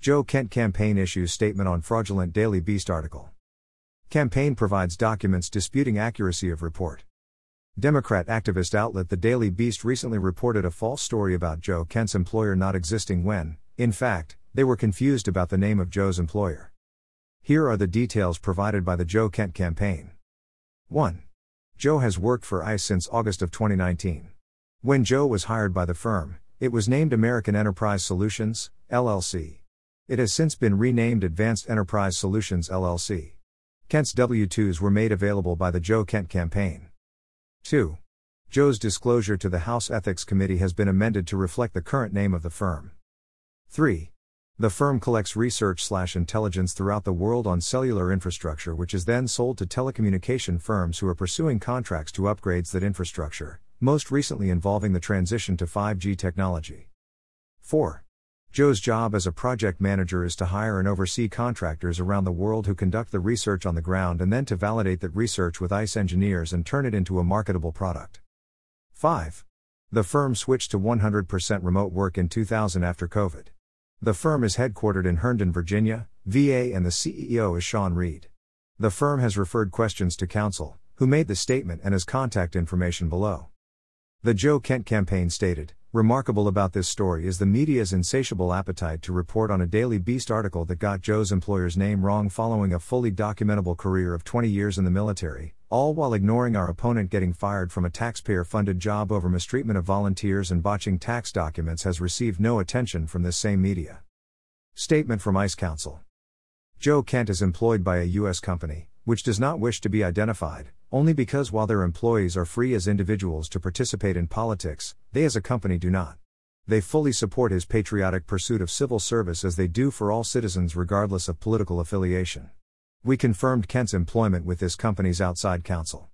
Joe Kent campaign issues statement on fraudulent Daily Beast article. Campaign provides documents disputing accuracy of report. Democrat activist outlet The Daily Beast recently reported a false story about Joe Kent's employer not existing when, in fact, they were confused about the name of Joe's employer. Here are the details provided by the Joe Kent campaign. 1. Joe has worked for AES since August of 2019. When Joe was hired by the firm, it was named American Enterprise Solutions, LLC. It has since been renamed Advanced Enterprise Solutions LLC. Kent's W 2s were made available by the Joe Kent campaign. 2. Joe's disclosure to the House Ethics Committee has been amended to reflect the current name of the firm. 3. The firm collects research slash intelligence throughout the world on cellular infrastructure, which is then sold to telecommunication firms who are pursuing contracts to upgrades that infrastructure, most recently involving the transition to 5G technology. 4. Joe's job as a project manager is to hire and oversee contractors around the world who conduct the research on the ground and then to validate that research with AES engineers and turn it into a marketable product. 5. The firm switched to 100% remote work in 2000 after COVID. The firm is headquartered in Herndon, Virginia, VA, and the CEO is Sean Reed. The firm has referred questions to counsel, who made the statement and has contact information below. The Joe Kent campaign stated, Remarkable about this story is the media's insatiable appetite to report on a Daily Beast article that got Joe's employer's name wrong following a fully documentable career of 20 years in the military, all while ignoring our opponent getting fired from a taxpayer funded job over mistreatment of volunteers and botching tax documents has received no attention from this same media. Statement from AES Counsel Joe Kent is employed by a U.S. company, which does not wish to be identified, only because while their employees are free as individuals to participate in politics, they as a company do not. They fully support his patriotic pursuit of civil service as they do for all citizens regardless of political affiliation. We confirmed Kent's employment with this company's outside counsel.